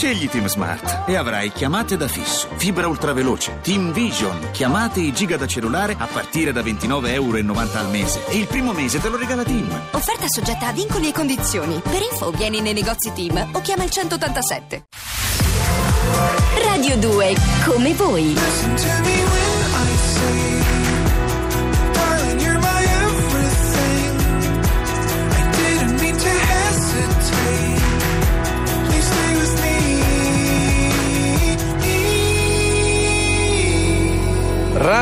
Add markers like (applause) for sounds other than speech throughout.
Scegli Team Smart e avrai chiamate da fisso, fibra ultraveloce, Team Vision, chiamate e giga da cellulare a partire da 29,90 euro al mese. E il primo mese te lo regala Team. Offerta soggetta a vincoli e condizioni. Per info vieni nei negozi Team o chiama il 187. Radio 2, come voi.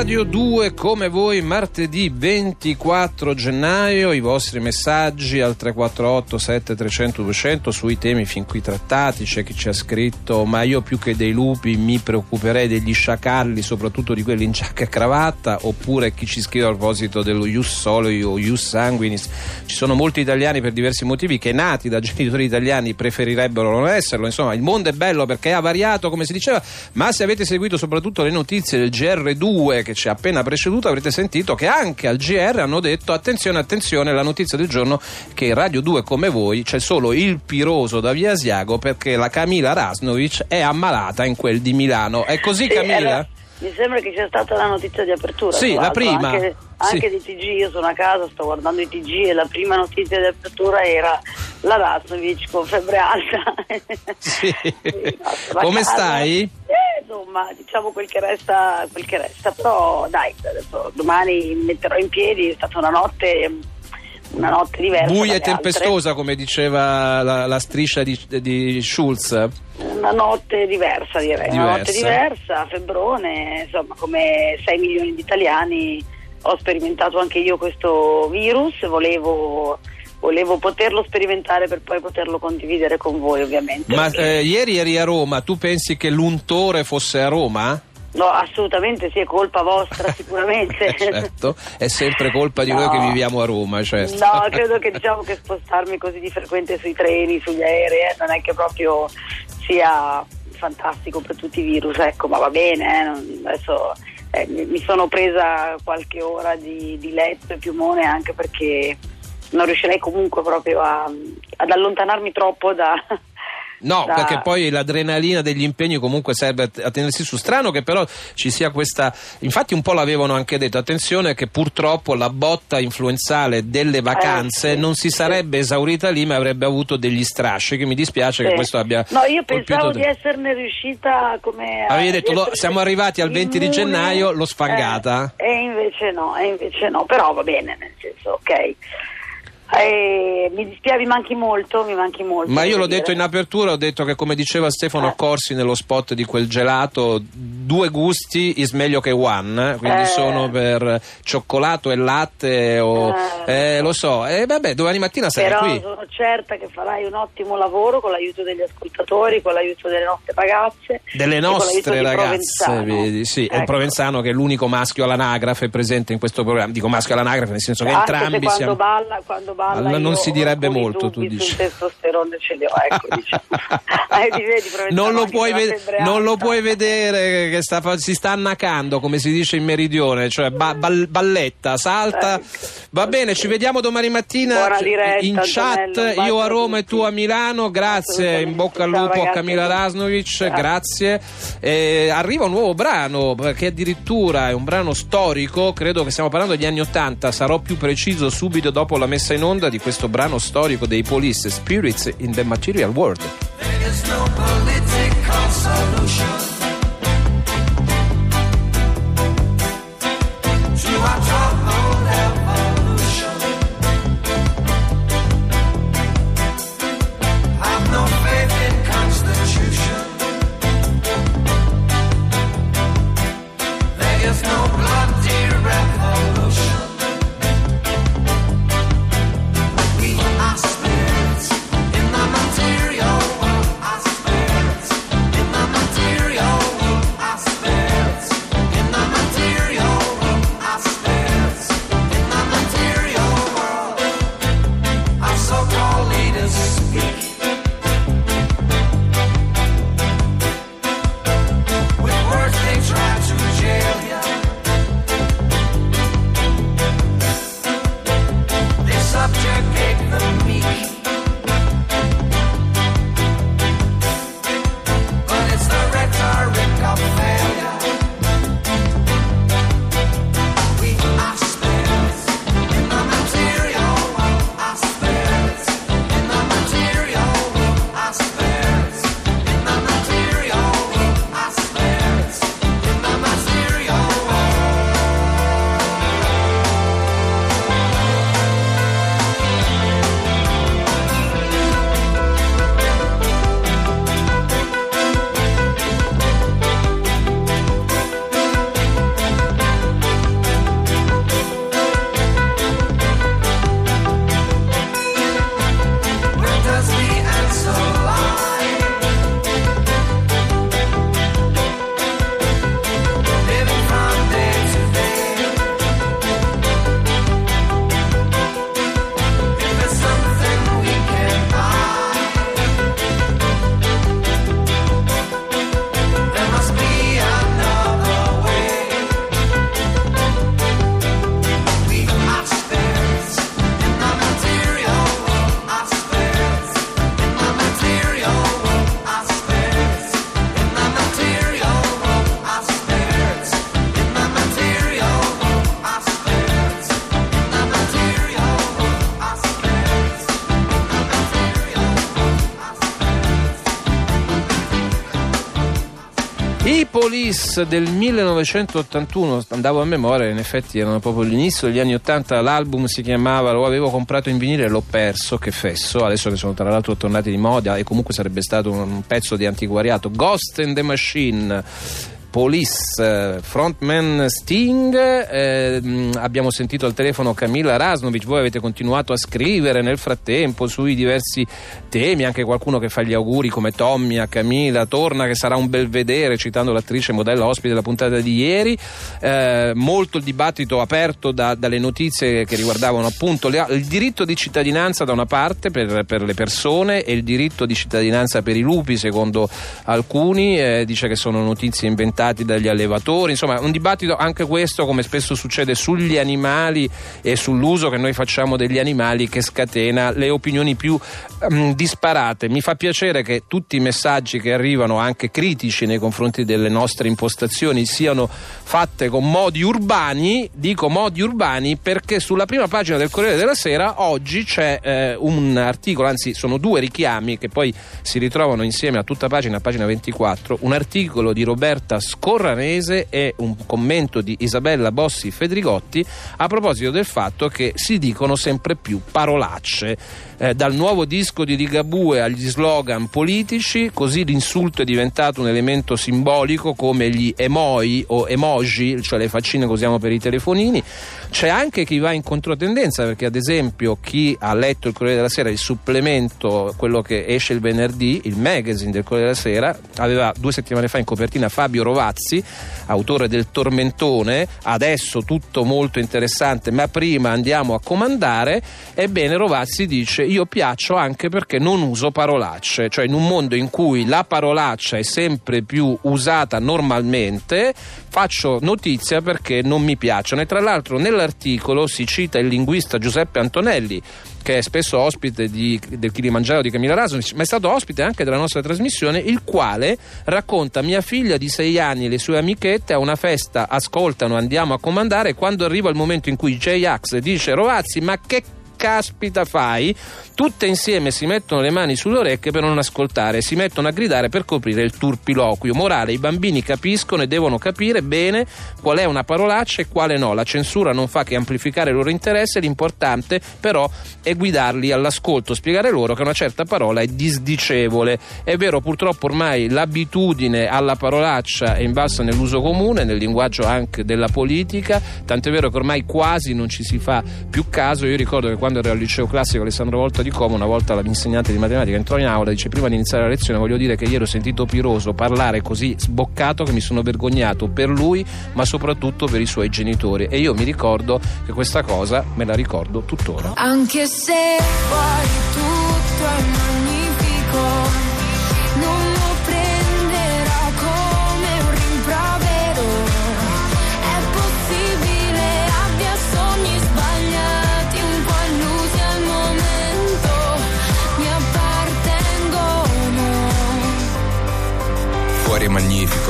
Radio 2 come voi martedì 24 gennaio. I vostri messaggi al 348 7300 200 sui temi fin qui trattati. C'è chi ci ha scritto ma io più che dei lupi mi preoccuperei degli sciacalli soprattutto di quelli in giacca e cravatta. Oppure chi ci scrive a proposito dello ius soli o ius sanguinis. Ci sono molti italiani per diversi motivi che nati da genitori italiani preferirebbero non esserlo. Insomma il mondo è bello perché ha variato come si diceva. Ma se avete seguito soprattutto le notizie del GR2 che ci ha appena preceduto avrete sentito che anche al GR hanno detto attenzione attenzione la notizia del giorno che Radio 2 come voi c'è solo il piroso da Via Asiago perché la Camila Rasnovic è ammalata in quel di Milano è così Sì, Camila? era- mi sembra che sia stata la notizia di apertura. Sì, la prima. Anche, Sì. anche di TG, io sono a casa, sto guardando i TG e la prima notizia di apertura era la Raznovic con febbre alta. Sì. (laughs) no, (laughs) Come casa. stai? Eh, insomma, diciamo quel che resta, quel che resta. Però dai, adesso domani mi metterò in piedi, è stata una notte, una notte diversa. Buia e dalle altre. tempestosa come diceva la, la striscia di, di Schulz Una notte diversa direi, una notte Diversa. diversa, febbrone, insomma come 6 milioni di italiani ho sperimentato anche io questo virus, volevo, volevo poterlo sperimentare per poi poterlo condividere con voi ovviamente. ma eh, ieri eri a Roma tu pensi che l'untore fosse a Roma? No, assolutamente sì, è colpa vostra (laughs) sicuramente. Eh, certo, è sempre colpa di No. noi che viviamo a Roma, certo. No, credo che diciamo che spostarmi così di frequente sui treni, sugli aerei, eh, non è che proprio sia fantastico per tutti i virus, ecco, ma va bene, eh, non- adesso eh, mi mi sono presa qualche ora di, di letto e piumone anche perché non riuscirei comunque proprio a- ad allontanarmi troppo da... No, da- perché poi l'adrenalina degli impegni comunque serve a tenersi su. Strano che però ci sia questa. Infatti, un po' l'avevano anche detto. Attenzione, che purtroppo la botta influenzale delle vacanze Eh, sì, non si sì. sarebbe esaurita lì, ma avrebbe avuto degli strasci. Che mi dispiace che Sì. questo abbia. No, io pensavo di esserne riuscita come... Avevi detto, lo- siamo arrivati al 20 di gennaio, l'ho sfangata. Eh, e invece no, e invece no, però va bene, nel senso, ok. Eh, mi dispiace, mi manchi molto, mi manchi molto. Ma io l'ho detto dire. in apertura, ho detto che come diceva Stefano Eh. Corsi nello spot di quel gelato, due gusti is meglio che one, quindi Eh. sono per cioccolato e latte o Eh. eh, lo so. E vabbè, domani mattina sarai Però qui. sono certa che farai un ottimo lavoro con l'aiuto degli ascoltatori, con l'aiuto delle nostre ragazze. Delle nostre ragazze, vedi, sì, è il Ecco. Provenzano che è l'unico maschio all'anagrafe presente in questo programma. Dico maschio all'anagrafe nel senso che Anche entrambi quando siamo. balla, quando balla Allora, non si direbbe molto, tu dici. testosterone ce li ho, ecco, diciamo. (laughs) Eh, vedi, Non lo, ve- non lo puoi vedere che sta si sta annacando, come si dice in meridione, cioè ba- bal- balletta, salta. Ecco. Va bene, ci vediamo domani mattina diretta, in chat, Antonello, io a Roma e tu a Milano. Grazie, in bocca al lupo a. Camila Rasnovic, Ciao. grazie. Eh, arriva un nuovo brano che addirittura è un brano storico, credo che stiamo parlando degli anni Ottanta, sarò più preciso subito dopo la messa in onda di questo brano storico dei Police, Spirits in the Material World. Police del 1981, andavo a memoria, in effetti erano proprio l'inizio degli anni 80, l'album si chiamava, lo avevo comprato in vinile e l'ho perso, che fesso, adesso che sono tra l'altro tornati di moda e comunque sarebbe stato un pezzo di antiquariato, Ghost in the Machine. Police, eh, frontman Sting, eh, abbiamo sentito al telefono Camilla Rasnovic, voi avete continuato a scrivere nel frattempo sui diversi temi, anche qualcuno che fa gli auguri come Tommy a Camilla, torna che sarà un bel vedere, citando l'attrice modella ospite della puntata di ieri, eh, molto il dibattito aperto da, dalle notizie che riguardavano appunto le- il diritto di cittadinanza da una parte per, per le persone e il diritto di cittadinanza per i lupi secondo alcuni, eh, dice che sono notizie inventate dagli allevatori, insomma un dibattito anche questo come spesso succede sugli animali e sull'uso che noi facciamo degli animali che scatena le opinioni più ehm, disparate. Mi fa piacere che tutti i messaggi che arrivano anche critici nei confronti delle nostre impostazioni siano fatte con modi urbani, dico modi urbani perché sulla prima pagina del Corriere della Sera oggi c'è eh, un articolo, anzi sono due richiami che poi si ritrovano insieme a tutta pagina, a pagina 24, un articolo di Roberta Scorranese e un commento di Isabella Bossi Fedrigotti a proposito del fatto che si dicono sempre più parolacce. Eh, dal nuovo disco di Ligabue agli slogan politici, così l'insulto è diventato un elemento simbolico come gli emoi o emoji, cioè le faccine che usiamo per i telefonini. C'è anche chi va in controtendenza perché ad esempio chi ha letto il Corriere della Sera, il supplemento, quello che esce il venerdì, il magazine del Corriere della Sera, aveva due settimane fa in copertina Fabio Rovazzi, autore del Tormentone, adesso tutto molto interessante, ma prima andiamo a comandare, ebbene Rovazzi dice io piaccio anche perché non uso parolacce, cioè in un mondo in cui la parolaccia è sempre più usata normalmente, faccio notizia perché non mi piacciono. E tra l'altro nell'articolo si cita il linguista Giuseppe Antonelli che è spesso ospite di, del Kilimangiaro di Camilla Rasonic, ma è stato ospite anche della nostra trasmissione, il quale racconta mia figlia di sei anni e le sue amichette a una festa, ascoltano, andiamo a comandare, quando arriva il momento in cui J-Ax dice Rovazzi, ma che caspita fai? Tutte insieme si mettono le mani sulle orecchie per non ascoltare, si mettono a gridare per coprire il turpiloquio. Morale, i bambini capiscono e devono capire bene qual è una parolaccia e quale no. La censura non fa che amplificare il loro interesse, l'importante però è guidarli all'ascolto, spiegare loro che una certa parola è disdicevole. È vero, purtroppo ormai l'abitudine alla parolaccia è invalsa nell'uso comune, nel linguaggio anche della politica, tant'è vero che ormai quasi non ci si fa più caso. Io ricordo che quando ero al liceo classico Alessandro Volta di Como, una volta l'insegnante di matematica entrò in aula e dice prima di iniziare la lezione voglio dire che ieri ho sentito Piroso parlare così sboccato che mi sono vergognato per lui ma soprattutto per i suoi genitori e io mi ricordo che questa cosa me la ricordo tuttora. Anche se fuori magnifico,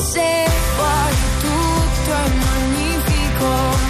tuo se fuori tutto è magnifico,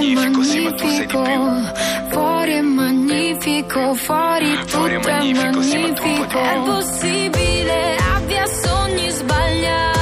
magnifico, sì, ma tu sei di magnifico. Fuori è magnifico, fuori tutto Fuori è magnifico, sì, ma tu un po' di magnifico. più. È possibile abbia sogni sbagliati,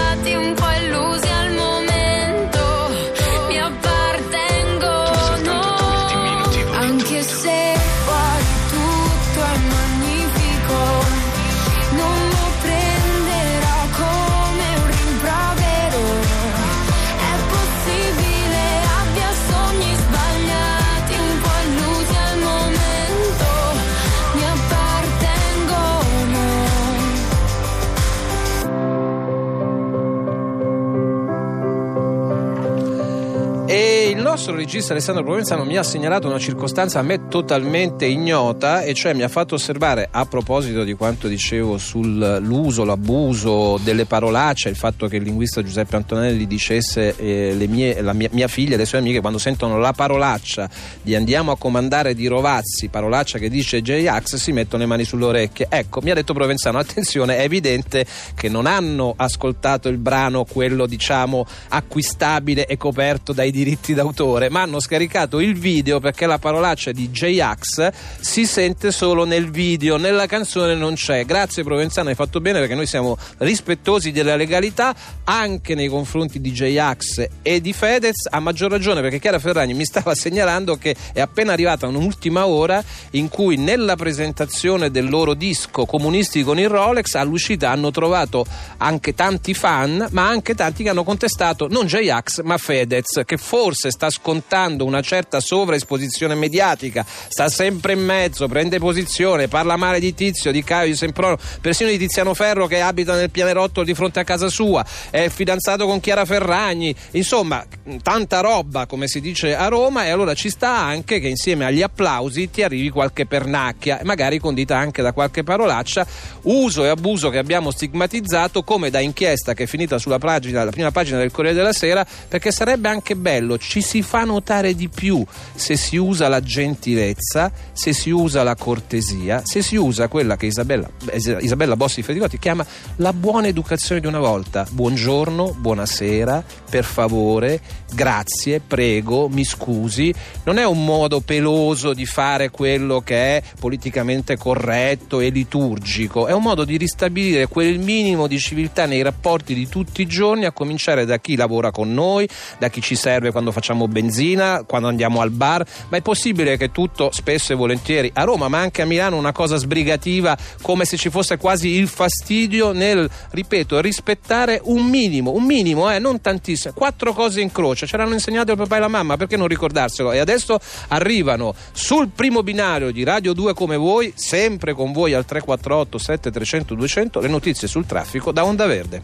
E il nostro regista Alessandro Provenzano mi ha segnalato una circostanza a me totalmente ignota, e cioè mi ha fatto osservare, a proposito di quanto dicevo sull'uso, l'abuso delle parolacce, il fatto che il linguista Giuseppe Antonelli dicesse eh, mie, la mia, mia figlia e le sue amiche quando sentono la parolaccia di andiamo a comandare di Rovazzi, parolaccia che dice J-Ax, si mettono le mani sulle orecchie. Ecco, mi ha detto Provenzano, attenzione, è evidente che non hanno ascoltato il brano, quello diciamo acquistabile e coperto dai diritti d'autore, ma hanno scaricato il video perché la parolaccia di J-Ax si sente solo nel video, nella canzone non c'è. Grazie Provenzano, hai fatto bene perché noi siamo rispettosi della legalità anche nei confronti di J-Ax e di Fedez, a maggior ragione perché Chiara Ferragni mi stava (laughs) segnalando che è appena arrivata un'ultima ora in cui nella presentazione del loro disco Comunisti con il Rolex all'uscita hanno trovato anche tanti fan, ma anche tanti che hanno contestato non J-Ax ma Fedez, che forse sta scontando una certa sovraesposizione mediatica, sta sempre in mezzo, prende posizione, parla male di Tizio, di Caio, di Semprono, persino di Tiziano Ferro che abita nel pianerottolo di fronte a casa sua, è fidanzato con Chiara Ferragni, insomma tanta roba come si dice a Roma e allora ci sta anche che insieme agli applausi ti arrivi qualche pernacchia, magari condita anche da qualche parolaccia, uso e abuso che abbiamo stigmatizzato come da inchiesta che è finita sulla pagina, prima pagina del Corriere della Sera, perché sarebbe anche bello, ci si fa notare di più se si usa la gentilezza, se si usa la cortesia, se si usa quella che Isabella, Isabella Bossi Federicotti chiama la buona educazione di una volta. Buongiorno, buonasera, per favore, grazie, prego, mi scusi. Non è un modo peloso di fare quello che è politicamente corretto e liturgico, è un modo di ristabilire quel minimo di civiltà nei rapporti di tutti i giorni, a cominciare da chi lavora con noi, da chi ci serve quando facciamo benzina, quando andiamo al bar, ma è possibile che tutto spesso e volentieri a Roma, ma anche a Milano, una cosa sbrigativa come se ci fosse quasi il fastidio nel, ripeto, rispettare un minimo, un minimo, eh, non tantissimo, quattro cose in croce, ce l'hanno insegnato il papà e la mamma, perché non ricordarselo? E adesso arrivano sul primo binario di Radio 2 come voi, sempre con voi al 348 7300 200, le notizie sul traffico da Onda Verde.